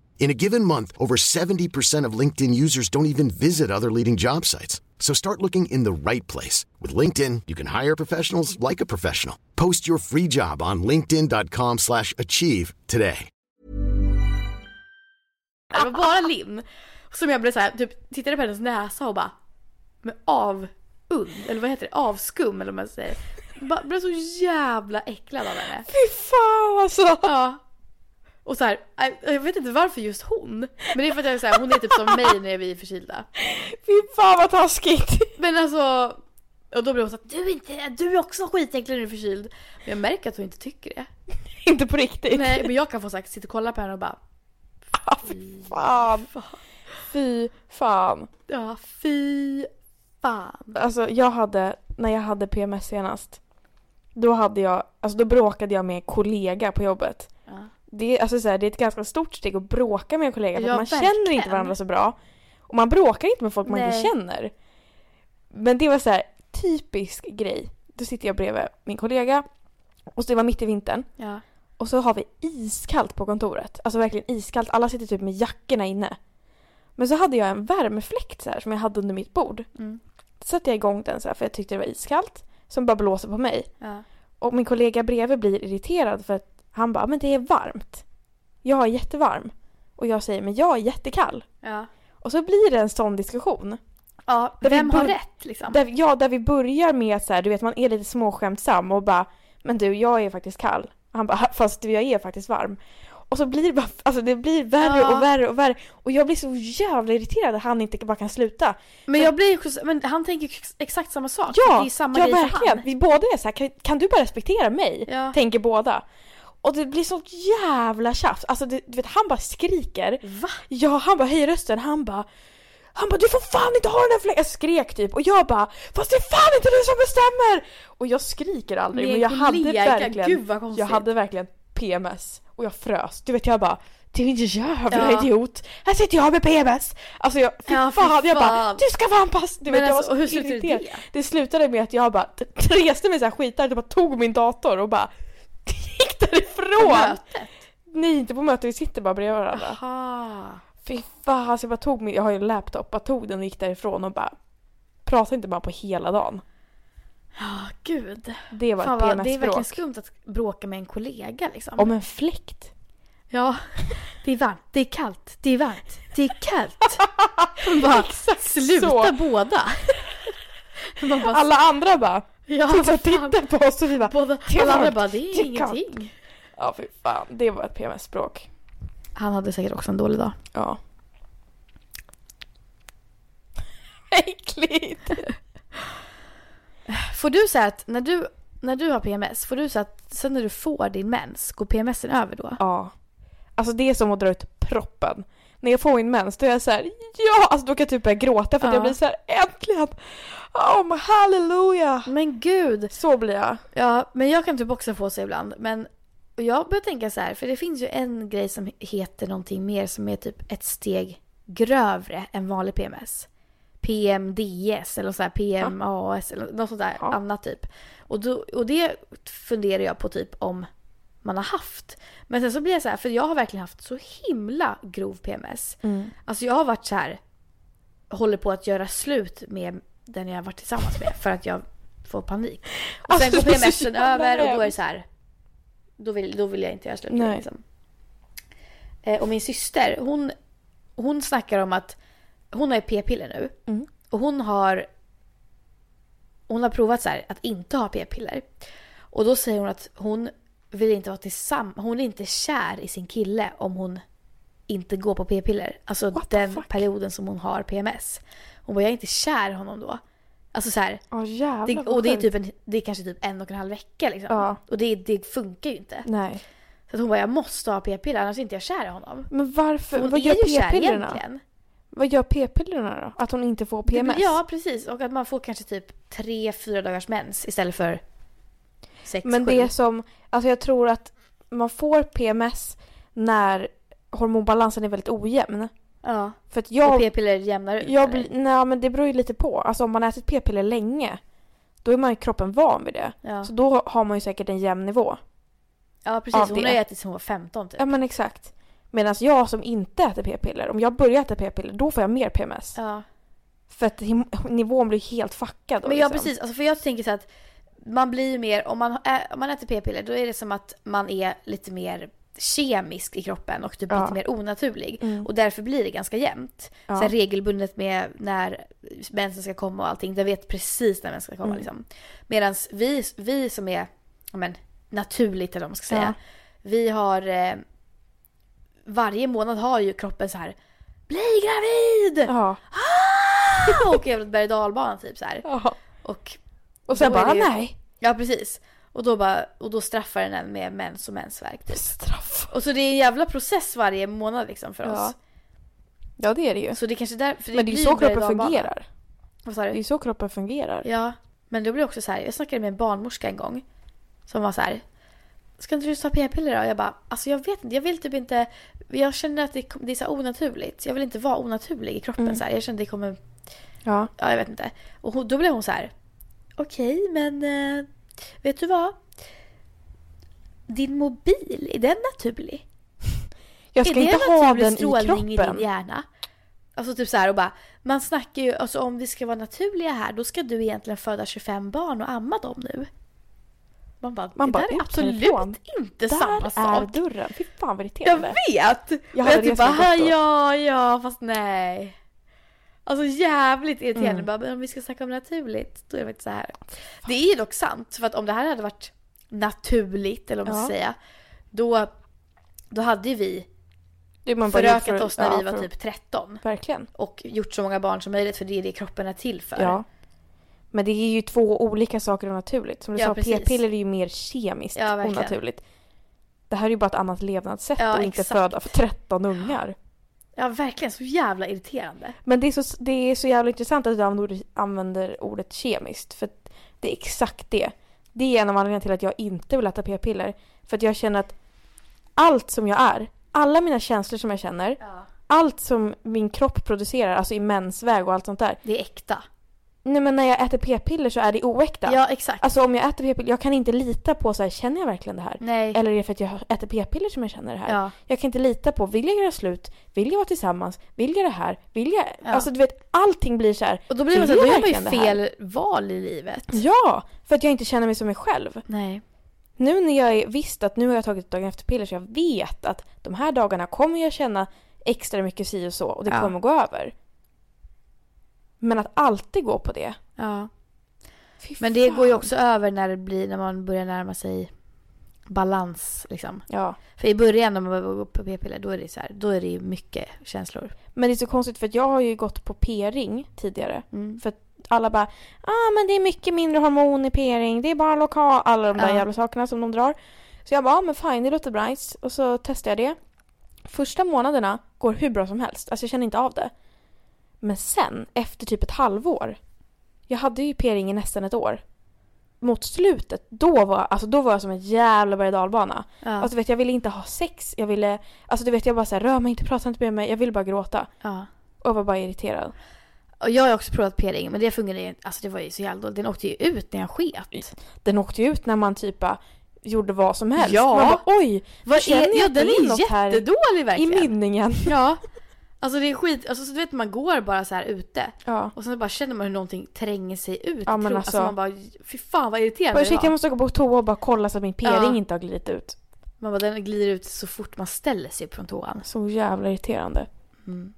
In a given month, over 70% of LinkedIn users don't even visit other leading job sites. So start looking in the right place. With LinkedIn, you can hire professionals like a professional. Post your free job on linkedin.com/achieve slash achieve today. Det var bara Linn som jag blev så här, typ tittade på hennes näsa och bara med avund, eller vad heter det, avskum eller vad man säger. Bara, blev så jävla äcklad av henne. Fy fan alltså! Ja. Och så här, jag vet inte varför just hon. Men det är för att jag är så här, hon är typ som mig när vi är förkylda. Fy fan vad taskigt! Men alltså, och då blev hon så att du är, inte, du är också skitäcklig när du är förkyld. Men jag märker att hon inte tycker det. Inte på riktigt. Nej, men jag kan få sagt sitta och kolla på henne och bara Ah, fy fan. Fy fan. ja, fy fan. Alltså jag hade, när jag hade PMS senast. Då hade jag, alltså då bråkade jag med en kollega på jobbet. Det, är- alltså så här, det är ett ganska stort steg att bråka med en kollega för Ja, att man känner inte verkligen. varandra så bra. Och man bråkar inte med folk man inte Nej. känner. Men det var så här typisk grej. Då sitter jag bredvid min kollega och så det var mitt i vintern. Ja. Och så har vi iskallt på kontoret. Alltså verkligen iskallt. Alla sitter typ med jackorna inne. Men så hade jag en värmefläkt så här, som jag hade under mitt bord. Mm. Så satte jag igång den så här, för jag tyckte det var iskallt. Som bara blåser på mig. Ja. Och min kollega bredvid blir irriterad för att han bara, men det är varmt. Jag är jättevarm. Och jag säger, men jag är jättekall. Ja. Och så blir det en sån diskussion. ja Där vem har rätt liksom? Där, ja, där vi börjar med att så här, du vet, man är lite småskämtsam och bara, men du, jag är faktiskt kall. Han bara, fast du, jag är faktiskt varm. Och så blir det bara, alltså det blir värre Ja. och värre och värre. Och jag blir så jävla irriterad att han inte bara kan sluta. Men jag blir också- men han tänker exakt samma sak. Ja, det är samma ja grej för verkligen. han. Vi båda är så här, kan, kan du bara respektera mig? Ja. Tänker båda. Och det blir sånt jävla tjafs. Alltså det, du vet, han bara skriker. Va? Ja, han bara höjer rösten. Han bara han bara du får fan inte ha den här fläcken! Jag skrek typ och jag bara fast det är fan inte du som bestämmer! Och jag skriker aldrig Med men jag hade verkligen gud vad konstigt. Jag hade verkligen PMS och jag frös. Du vet jag bara inte jävla Ja. idiot! Här sitter jag med PMS! Alltså jag, fy Ja, fy fan, jag bara fan. du ska vara anpassad! Du Men vet, jag alltså, var och så hur slutade irriterad. det? Det slutade med att jag bara reste mig såhär skitargt och bara tog min dator och bara gick På därifrån! mötet? Nej inte på mötet, vi sitter bara bredvid varandra. Aha. Fy fan, alltså jag bara tog min, jag har ju en laptop, bara tog den och gick därifrån och bara pratade inte bara på hela dagen. Ja, gud. Det var Fan, ett vad, det är verkligen PMS-bråk. skumt att bråka med en kollega liksom. Om en fläkt. Ja, det är varmt, det är kallt, det är varmt, det är kallt. Man bara, Exakt sluta så. båda. Bara, Alla andra bara ja, fan. tittar på oss och vi bara Båda, Det är alla andra bara, det är ingenting. Ja fy fan, det var ett PMS-bråk. Han hade säkert också en dålig dag. Ja. Äckligt! Får du säga att när du, när du har PMS, får du säga att sen när du får din mens, går PMSen över då? Ja. Alltså det är som att dra ut proppen. När jag får min mens då är jag så här, ja! Alltså då kan jag typ börja gråta för att Ja. jag blir så här, äntligen! Oh my halleluja! Men gud! Så blir jag. Ja, men jag kan typ också få så ibland. Men jag börjar tänka så här, för det finns ju en grej som heter någonting mer som är typ ett steg grövre än vanlig PMS. PMDS eller så här PMAS eller något sånt där Ja. annat typ. Och, då, och det funderar jag på typ om man har haft. Men sen så blir jag så här, för jag har verkligen haft så himla grov PMS. Alltså jag har varit så här, håller på att göra slut med den jag har varit tillsammans med för att jag får panik. Och Alltså, sen går det är så PMSen över och då är det så här. Då vill, då vill jag inte göra slut med liksom. Eh, och min syster, hon, hon snackar om att hon har p-piller nu. Mm. Och hon har hon har provat så här, att inte ha p-piller. Och då säger hon att hon vill inte vara tillsammans, hon är inte kär i sin kille om hon inte går på p-piller. Alltså What den perioden som hon har PMS. Hon bara, jag är inte kär i honom då. Alltså så här, Ja jävlar det, vad och det är, typ en, det är kanske typ en och en halv vecka liksom. Ja. Och det, det funkar ju inte. Nej. Så hon bara, jag måste ha p-piller annars är inte jag kär i honom. Men varför? Hon vad gör p-pillerna? Vad gör p-pillerna då? Att hon inte får PMS? Ja, precis. Och att man får kanske typ tre, fyra dagars mens istället för sex, Men sju. det är som, alltså jag tror att man får PMS när hormonbalansen är väldigt ojämn. Ja. För att Och jag, p-piller jämnar ut. jag eller? nej men det beror ju lite på. Alltså om man ätit p-piller länge, då är man ju kroppen van vid det. ja. Så då har man ju säkert en jämn nivå. ja, precis. Hon det. har ju ätit sen hon var 15 typ. Ja men exakt. Medan jag som inte äter p-piller, om jag börjar äta p-piller, då får jag mer PMS. Ja. För att nivån blir helt fuckad då, Men ja, liksom. precis. Alltså, för jag tänker så att man blir ju mer, om man, ä, om man äter p-piller då är det som att man är lite mer kemisk i kroppen och typ Ja. lite mer onaturlig. Mm. Och därför blir det ganska jämnt. Ja. Sen regelbundet med när mensen ska komma och allting. Jag vet precis när mensen ska komma Mm. liksom. Medan vi, vi som är men, naturligt eller vad man ska säga. Ja. Vi har eh, varje månad har ju kroppen så här Bli gravid! Ja. och jävla berg och dalbana typ så här. ja. Och Och sen bara ju- nej. ja precis. Och då, bara, och då straffar den en med mens och mensvärk. Typ. Straff. Och så det är en jävla process varje månad liksom för Ja. oss. Ja det är det ju. Så det kanske där, för det Men det är ju så kroppen fungerar. Vad sa Det är du? ju så kroppen fungerar. Ja, men då blir det också så här. Jag snackade med en barnmorska en gång. Som var så här. Ska inte du ta p-piller då? Jag bara, alltså jag vet inte. Jag vill typ inte. Jag känner att det, det är så onaturligt. Jag vill inte vara onaturlig i kroppen Mm. så här. Jag känner att det kommer, Ja. ja jag vet inte. Och då blev hon så här. Okej, men eh, vet du vad? Din mobil, är den naturlig? Jag ska är inte det ha den i strålning i kroppen. din hjärna? Alltså typ så här och bara, man snackar ju, alltså om det ska vara naturliga här, då ska du egentligen föda 25 barn och amma dem nu. Man bara, Man det bara, där är ut absolut härifrån. inte Där samma är sak. dörren. Fy fan vad Jag irriterande. vet! Jag Jag, hade jag typ bara, ja, ja, fast nej. Alltså jävligt irriterande. Mm. Bara, men om vi ska snacka om naturligt, då är det faktiskt så här. Det är ju dock sant, för att om det här hade varit naturligt, eller vad man ska Ja. säga, då, då hade ju vi förökat för- oss när ja, vi var för- typ 13. Verkligen. och gjort så många barn som möjligt för det är det kroppen är till för. Ja. Men det är ju två olika saker och naturligt. Som du Ja, sa, precis. p-piller är ju mer kemiskt Ja, verkligen. Det här är ju bara ett annat levnadssätt Ja, och inte exakt. föda för 13 ungar. Ja, verkligen så jävla irriterande. Men det är, så, det är så jävla intressant att du använder ordet, använder ordet kemiskt. För det är exakt det. Det är en av anledningarna till att jag inte vill äta p-piller. För att jag känner att allt som jag är, alla mina känslor som jag känner, Ja. allt som min kropp producerar, alltså i mensväg och allt sånt där. Det är äkta. Nej men när jag äter p-piller så är det oäkta. Ja, exakt. Alltså om jag äter p-piller, jag kan inte lita på så här, känner jag verkligen det här? Nej. Eller är det för att jag äter p-piller som jag känner det här? Ja. Jag kan inte lita på, vill jag göra slut? Vill jag vara tillsammans? Vill jag det här? Vill jag? Ja. Alltså du vet, allting blir så här. Och då blir man så då gör man ju fel val i livet. Ja! För att jag inte känner mig som mig själv. Nej. Nu när jag är visst att nu har jag tagit dagen efter piller så jag vet att de här dagarna kommer jag känna extra mycket si och så och det Ja. kommer gå över. Men att alltid gå på det. Ja. Fy Men det går ju fan. också över när det blir, när man börjar närma sig balans liksom. Ja. För i början när man går på p-piller då är det så här, då är det mycket känslor. Men det är så konstigt för att jag har ju gått på p-ring tidigare. Mm. För att alla bara ah men det är mycket mindre hormon i p-ring, det är bara lokal, alla de där Ja. jävla sakerna som de drar. Så jag bara, ah, men fine, det låter bra. Och så testade jag det. Första månaderna går hur bra som helst, alltså jag känner inte av det. Men sen, efter typ ett halvår, jag hade ju p-ring i nästan ett år. Mot slutet, då var, alltså, då var jag som en jävla berg dalbana. Ja. Alltså vet, jag ville inte ha sex, jag ville, alltså du vet jag bara såhär, rör mig inte, prata inte med mig, jag ville bara gråta. ja. Och jag var bara irriterad. Och jag har också provat p-ring men det fungerade ju alltså det var ju så jävla dåligt. Den åkte ju ut när jag sket. Den åkte ju ut när man typ bara gjorde vad som helst. Ja. Man bara oj, Vad jag ja, den är är något här jättedålig i verkligen. mynningen. Ja. Alltså det är skit, alltså så du vet man går bara så här ute Ja. och sen bara känner man hur någonting tränger sig ut. Ja, men Pro- alltså- man bara, fy fan vad irriterande Bara, det var. jag måste gå på toa och bara kolla så att min p-ring Ja. inte har glidit ut. Man bara, den glider ut så fort man ställer sig från toan. Så jävla irriterande. Mm.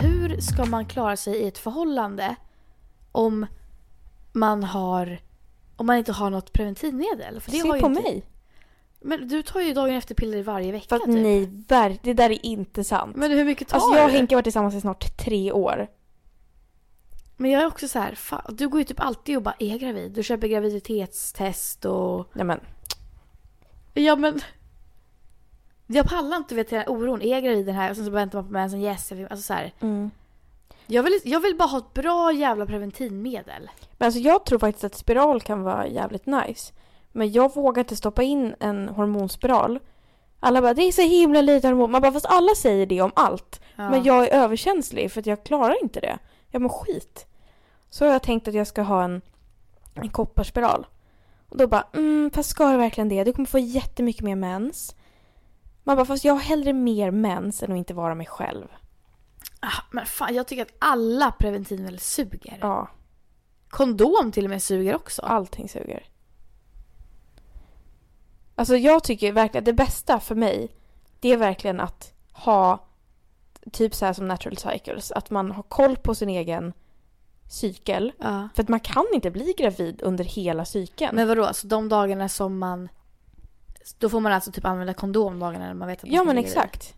Hur ska man klara sig i ett förhållande om man har om man inte har något preventivmedel? För det Se har på inte... mig. Men du tar ju dagen efter piller varje vecka Fast typ. nej, det där är inte sant. Men hur mycket tar alltså jag och? Henke har varit tillsammans i snart tre år. Men jag är också så här, fan, du går ju typ alltid och bara är gravid. Du köper graviditetstest och... Nej men, Ja men... Jag pallar inte vet, den här oron. Är jag gravid den här? Och sen så väntar man på mensen. Yes. Alltså så här. mm. Jag vill, jag vill bara ha ett bra jävla preventivmedel. men alltså jag tror faktiskt att spiral kan vara jävligt nice. Men jag vågar inte stoppa in en hormonspiral. Alla bara det är så himla lite hormon. Man bara fast alla säger det om allt. Ja. Men jag är överkänslig för att jag klarar inte det. Jag mår skit. Så har jag tänkt att jag ska ha en, en kopparspiral. Och då bara, mm, fast ska du verkligen det? Du kommer få jättemycket mer mens. Man bara, fast jag har hellre mer mens än att inte vara mig själv. Ah, men fan, jag tycker att alla preventivmedel suger. Ja, Kondom till och med suger också. allting suger. Alltså jag tycker verkligen det bästa för mig, det är verkligen att ha typ så här som natural cycles, att man har koll på sin egen cykel. Ja. För att man kan inte bli gravid under hela cykeln. Men vadå, alltså de dagarna som man... Då får man alltså typ använda kondom dagarna när man vet att man Ja men gravid. exakt.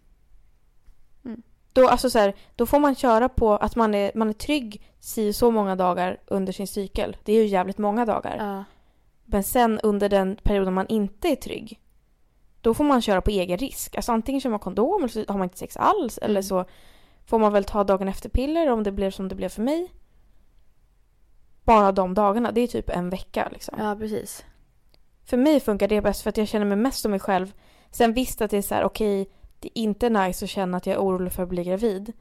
Då, alltså så här, då får man köra på att man är, man är trygg si så många dagar under sin cykel. Det är ju jävligt många dagar. Ja. Men sen under den perioden man inte är trygg. Då får man köra på egen risk. Alltså antingen kör man kondom eller så har man inte sex alls. Eller Mm. så får man väl ta dagen efter piller om det blev som det blev för mig. Bara de dagarna. Det är typ en vecka liksom. ja, precis. För mig funkar det bäst för att jag känner mig mest som mig själv. Sen visst att det är så här, okej, det är inte nice att känna att jag är orolig för att bli gravid.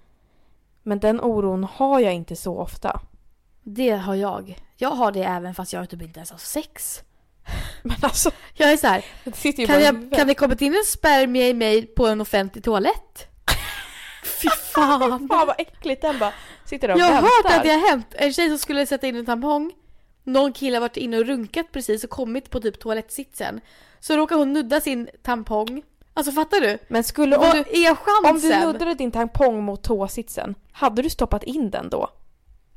Men den oron har jag inte så ofta. Det har jag. Jag har det även fast jag typ inte ens har sex. Men alltså, Jag är så här, kan, jag, kan det kommit in en spermie i mig på en offentlig toalett? Fy fan. Fan vad äckligt den bara sitter där och Jag har hört att det har hänt. En tjej som skulle sätta in en tampong. Någon kille har varit inne och runkat precis och kommit på typ toalettsitsen. Så råkar hon nudda sin tampong. Alltså fattar du? Men skulle, om Vad du, är chansen? om du nuddade din tampong mot tåsitsen, hade du stoppat in den då?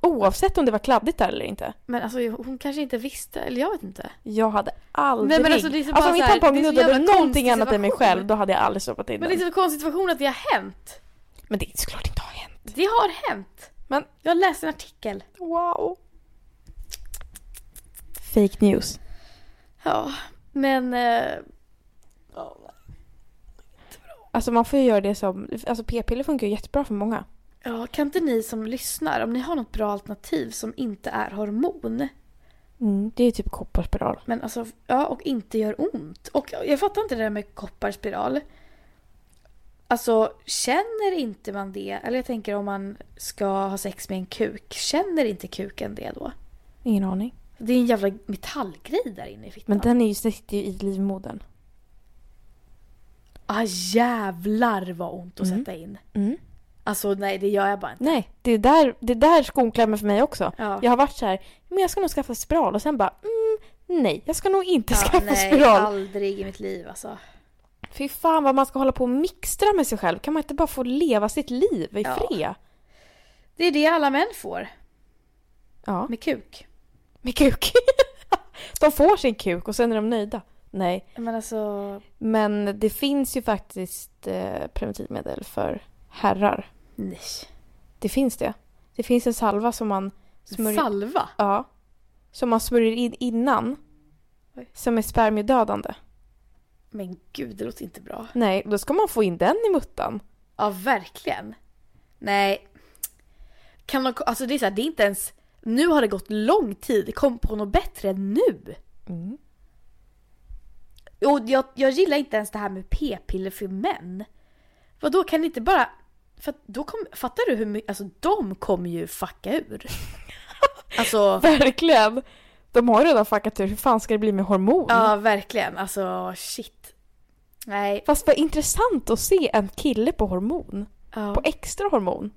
Oavsett om det var kladdigt där eller inte. Men alltså hon kanske inte visste, eller jag vet inte. Jag hade aldrig... Nej, men alltså, det är så alltså bara om min tampong nuddade någonting annat än mig själv, då hade jag aldrig stoppat in Men det är den. så konstig situation att det har hänt. Men det är såklart inte har hänt. Det har hänt. Men- Jag läste en artikel. Wow. Fake news. Ja, men... Eh, Alltså man får ju göra det som... Alltså p-piller funkar ju jättebra för många. ja, kan inte ni som lyssnar, om ni har något bra alternativ som inte är hormon, Mm, det är typ kopparspiral. men alltså, ja, och inte gör ont. Och jag fattar inte det där med kopparspiral. Alltså, känner inte man det? Eller jag tänker om man ska ha sex med en kuk, känner inte kuken det då? Ingen aning. Det är en jävla metallgrej där inne i fittan. Men den är ju, sitter ju i livmodern. Ah jävlar vad ont att Mm. sätta in. Mm. Alltså nej det gör jag bara inte. Nej, det är där, det är där skon klämmer för mig också. Ja. Jag har varit så här, men jag ska nog skaffa spiral och sen bara, mm, nej, jag ska nog inte Ja, skaffa nej, spiral. aldrig i mitt liv alltså. Fy fan vad man ska hålla på och mixtra med sig själv. Kan man inte bara få leva sitt liv i Ja. fred? Det är det alla män får. Ja, Med kuk. med kuk. de får sin kuk och sen är de nöjda. Nej, Men alltså, men det finns ju faktiskt eh, preventivmedel för herrar. nej. Det finns det. Det finns en salva som man smörjer, Salva? ja, som man smörjer in innan. Oj. Som är spermiedödande. Men gud, det låter inte bra. Nej, då ska man få in den i muttan. Ja, verkligen. Nej. Kan man, alltså det är så här, det är inte ens... Nu har det gått lång tid. Kom på något bättre nu. Mm. Och jag, jag gillar inte ens det här med p-piller för män. Vad då kan inte bara... För då kom, fattar du hur mycket... Alltså de kommer ju fucka ur. Alltså... Verkligen! De har ju redan fuckat ur. Hur fan ska det bli med hormon? Ja, verkligen. Alltså shit. Nej. Fast vad intressant att se en kille på hormon. Ja. På extra hormon.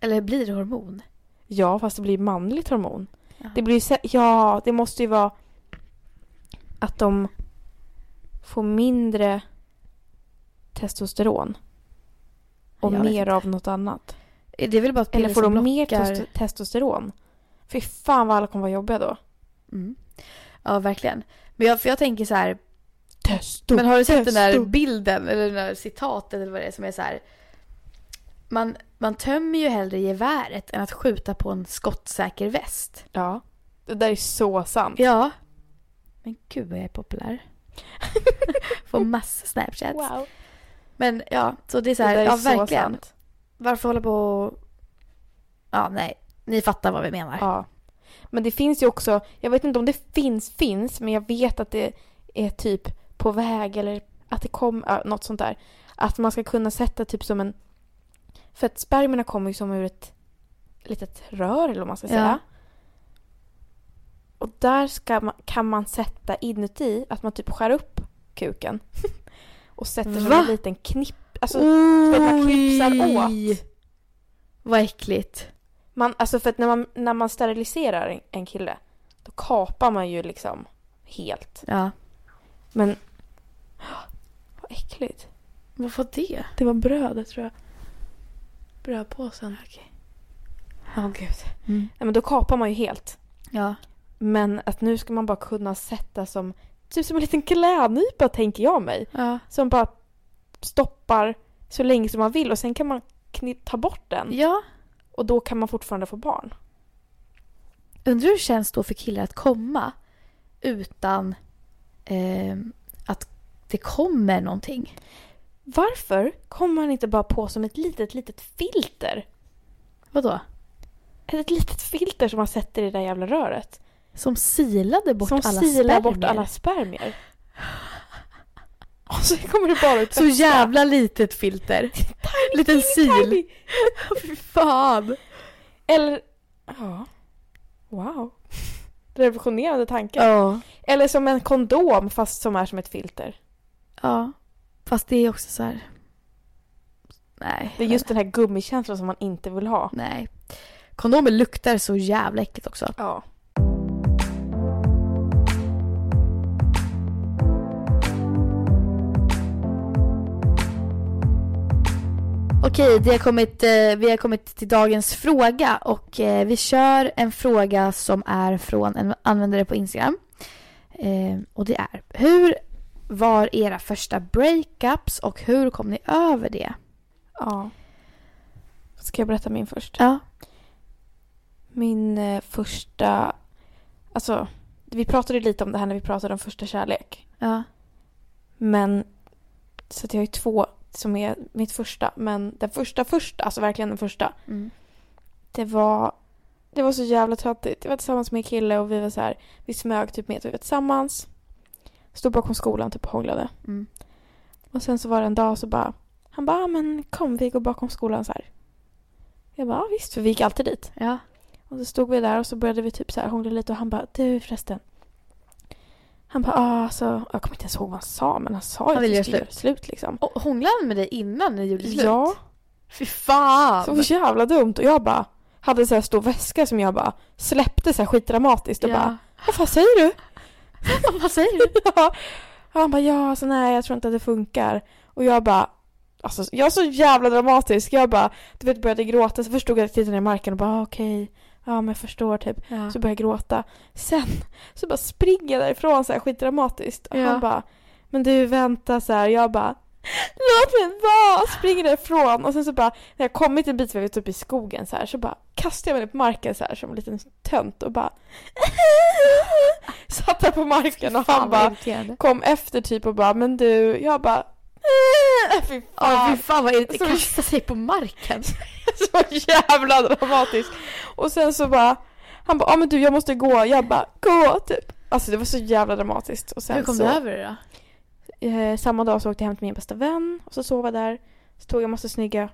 Eller blir det hormon? Ja, fast det blir manligt hormon. Ja. Det blir Ja, det måste ju vara att de får mindre testosteron. Och Jag mer av något annat. Det är väl bara ett Eller får de mer lockar- testo- testosteron? Fy fan vad alla kommer vara jobbiga då. Mm. Ja, verkligen. Men jag, för jag tänker så här. Testo, Men har du sett den där testo. bilden eller den där citatet eller vad det är som är så här. Man, man tömmer ju hellre geväret än att skjuta på en skottsäker väst. Ja. Det där är så sant. Ja. Men gud vad jag är populär. Får massa snapchats. Wow. Men ja, så det är så Det här, där är ja så verkligen. sant. Varför hålla på och... Ja, nej. Ni fattar vad vi menar. Ja. Men det finns ju också, jag vet inte om det finns, finns, men jag vet att det är typ på väg eller att det kommer, något sånt där. Att man ska kunna sätta typ som en, för att spermierna kommer ju som ur ett litet rör eller vad man ska Ja. Och där man, kan man sätta inuti, att man typ skär upp kuken. och sätter som Va? en liten knipp. Alltså, så att man knipsar åt. Vad äckligt. Man, alltså för att när man, när man steriliserar en, kille då kapar man ju liksom helt. Ja. Men vad äckligt. Vad var det? Det var brödet tror jag. Brödpåsen. Okej. Ja, gud. Mm. Nej, men då kapar man ju helt. Ja. Men att nu ska man bara kunna sätta som typ som en liten klädnypa tänker jag mig. Ja. Som bara stoppar så länge som man vill och sen kan man ta bort den Ja. och då kan man fortfarande få barn. Undrar hur det känns då för killar att komma utan eh, att det kommer någonting. Varför kommer man inte bara på som ett litet, litet filter? Vadå? Ett litet filter som man sätter i det där jävla röret. Som silade bort som alla spermier. bort alla spermier. Och så kommer det bara ut Så jävla litet filter. Liten sil. Tiny. Fy fan. Eller, ja. Wow. Revolutionerande tanke. Ja. Eller som en kondom fast som är som ett filter. Ja. Fast det är också så här... Nej. Det är just den här gummikänslan som man inte vill ha. Nej. Kondomer luktar så jävla äckligt också. Ja. Okej, det har kommit, eh, vi har kommit till dagens fråga och eh, vi kör en fråga som är från en användare på Instagram. Eh, och det är, hur var era första breakups och hur kom ni över det? ja. Ska jag berätta min först? Ja. Min första... Alltså, vi pratade lite om det här när vi pratade om första kärlek. Ja. Men... Så att jag har ju två som är mitt första. Men den första första, alltså verkligen den första. Mm. Det var... Det var så jävla töntigt. Jag var tillsammans med en kille och vi var så här... Vi smög typ med att vi var tillsammans. Stod bakom skolan typ och hånglade. Mm. Och sen så var det en dag så bara... Han bara, "Ah, men kom vi går bakom skolan så här. Jag bara, "Ja, visst, för vi gick alltid dit. Ja. Och så stod vi där och så började vi typ så här hångla lite och han bara, du förresten. Han bara, ah, alltså, jag kommer inte ens ihåg vad han sa men han sa ju att vi skulle slut. göra slut liksom. Och hånglade han med dig innan ni gjorde slut? Ja, Fy fan! så jävla dumt och jag bara hade så här stor väska som jag bara släppte så här skitdramatiskt och ja. bara, vad fan säger du? Vad säger du? ja. Och han bara, ja, alltså nej jag tror inte att det funkar. Och jag bara, alltså jag är så jävla dramatisk. Jag bara, du vet började gråta så förstod jag att jag tittade ner i marken och bara ah, okej, ja men jag förstår typ. Ja. Så började jag gråta. Sen så bara springer jag därifrån så här skitdramatiskt. Och Ja. han bara, men du vänta så här. Jag bara, låt mig vara! Springer därifrån. Och sen så bara, när jag kommit en bit, vi typ i skogen så här, så bara kastar jag mig ner på marken så här som en liten tönt och bara satt där på marken och han bara kom efter typ och bara, men du, jag bara Fy fan. fy fan vad irriterande. Så- Kasta sig på marken. så jävla dramatiskt. Och sen så bara, han bara, ja men du jag måste gå. Jag bara, gå typ. Alltså det var så jävla dramatiskt. Och sen Hur kom så, du över det då? Eh, samma dag så åkte jag hem till min bästa vän och så sov jag där. Så tog jag massa snygga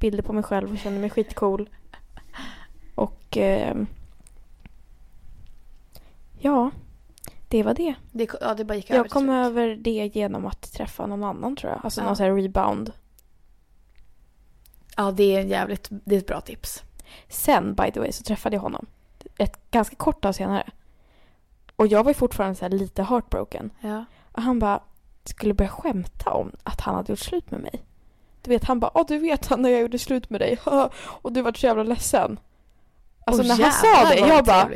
bilder på mig själv och kände mig skitcool. Och ehm, ja, det var det. det? Ja, det bara gick över Jag till kom slut. över det genom att träffa någon annan tror jag. Alltså Ja. någon sån här rebound. Ja, det är jävligt, det är ett bra tips. Sen by the way så träffade jag honom ett ganska kort tag senare. Och jag var ju fortfarande så här lite heartbroken. Ja. Och han bara skulle börja skämta om att han hade gjort slut med mig. Du vet, han bara ja du vet han när jag gjorde slut med dig och du var så jävla ledsen. Alltså när han sa det, jag bara,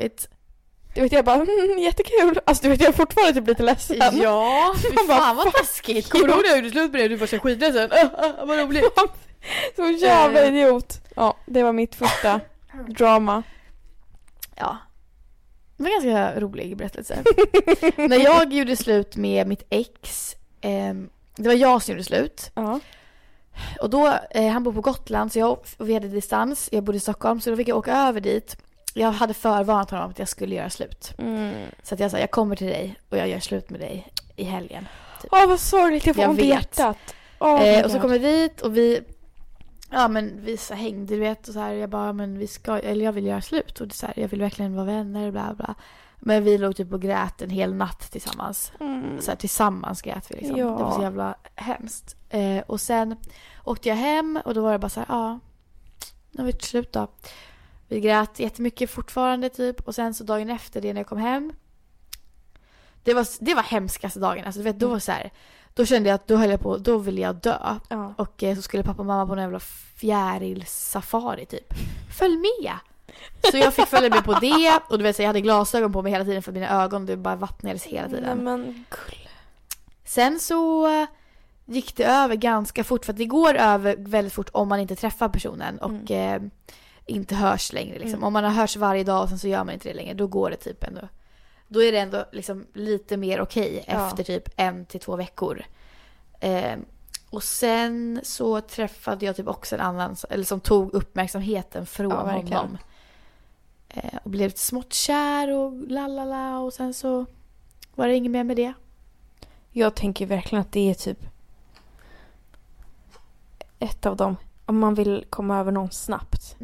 du vet jag bara mm, jättekul. Alltså du vet jag är fortfarande typ lite ledsen. Ja, fy Man bara, fan vad taskigt. Kommer du ihåg när jag gjorde slut med dig och du var så skitledsen? Uh, vad roligt. Så jävla Eh. idiot. Ja, det var mitt första drama. Ja. Det var en ganska rolig berättelse. när jag gjorde slut med mitt ex, ehm, det var jag som gjorde slut. Ja. Och då, eh, han bor på Gotland så jag, och vi hade distans. Jag bodde i Stockholm så då fick jag åka över dit. Jag hade förvarnat honom om att jag skulle göra slut. Mm. Så att jag sa, jag kommer till dig och jag gör slut med dig i helgen. Åh vad sorgligt, jag får Jag ont i hjärtat. Åh, eh, och så God. kom jag dit och vi ja men vi så hängde du vet och så här, jag bara men vi ska, eller jag vill göra slut och det så här, jag vill verkligen vara vänner bla bla. Men vi låg typ och grät en hel natt tillsammans. Mm. Så här, tillsammans grät vi liksom. Ja. Det var så jävla hemskt. Eh, och sen åkte jag hem och då var det bara så här, ja, nu har vi gjort slut då. Vi grät jättemycket fortfarande typ och sen så dagen efter det när jag kom hem. Det var, det var hemskaste dagen. Alltså, du vet, då var det så här, då kände jag att då höll jag på, då ville jag dö. Ja. Och eh, så skulle pappa och mamma på en jävla fjärilsafari typ. Följ med! Så jag fick följa med på det och du vet så jag hade glasögon på mig hela tiden för mina ögon det bara vattnades hela tiden. Nej, men gull. Sen så gick det över ganska fort för att det går över väldigt fort om man inte träffar personen och eh, inte hörs längre. Liksom. Mm. Om man har hörs varje dag och sen så gör man inte det längre, då går det typ ändå. Då är det ändå liksom lite mer okej Ja. efter typ en till två veckor. Eh, och sen så träffade jag typ också en annan eller som tog uppmärksamheten från Ja, verkligen. honom. Eh, och blev smått kär och lalala och sen så var det inget mer med det. Jag tänker verkligen att det är typ ett av dem. Om man vill komma över någon snabbt.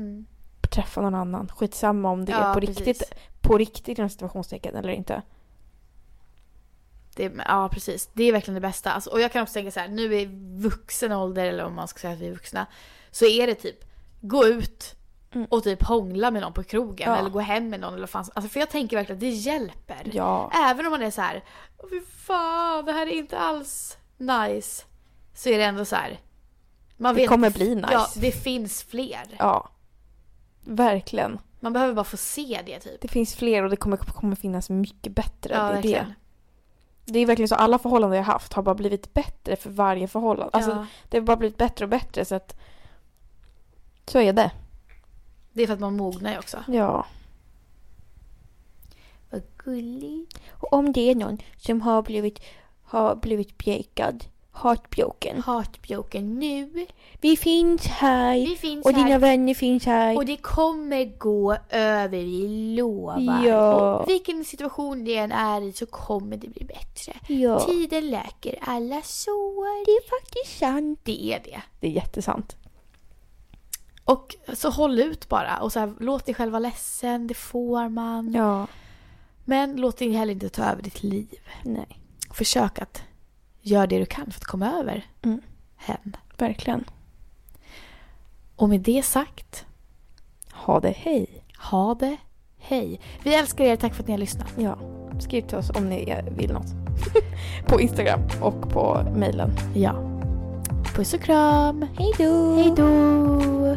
Träffa någon annan. Skitsamma om det Ja, är på precis. riktigt. På riktigt inom situationstecken eller inte. Det, ja, precis. Det är verkligen det bästa. Alltså, och jag kan också tänka så här, nu i vuxen ålder, eller om man ska säga att vi är vuxna, så är det typ gå ut Mm. och typ hångla med någon på krogen Ja. eller gå hem med någon. Eller fan. Alltså, för jag tänker verkligen att det hjälper. Ja. Även om man är så här, "Åh, fy fan, det här är inte alls nice. Så är det ändå så här. Man Det vet kommer bli nice. Ja, det finns fler. Ja. Verkligen. Man behöver bara få se det typ. Det finns fler och det kommer, kommer finnas mycket bättre. Ja, det är verkligen. det. Det är verkligen så alla förhållanden jag haft har bara blivit bättre för varje förhållande. Alltså, ja. Det har bara blivit bättre och bättre så att så är det. Det är för att man mognar ju också. Ja. Vad gulligt. Och om det är någon som har blivit, har blivit breakad, heartbroken. Heartbroken nu. Vi finns här. Vi finns och här. dina vänner finns här. Och det kommer gå över, vi lovar. Ja. Och vilken situation det än är i så kommer det bli bättre. ja. Tiden läker alla sår. Det är faktiskt sant. Det är det. Det är jättesant. Och så håll ut bara. Och så här, låt dig själv vara ledsen, det får man. Ja. Men låt dig heller inte ta över ditt liv. Nej. Försök att göra det du kan för att komma över Mm. hen. Verkligen. Och med det sagt, Ha det hej. ha det hej. Vi älskar er, tack för att ni har lyssnat. Ja. Skriv till oss om ni vill något. på Instagram och på mejlen. Ja. Puss och kram. Hej då! Hej då!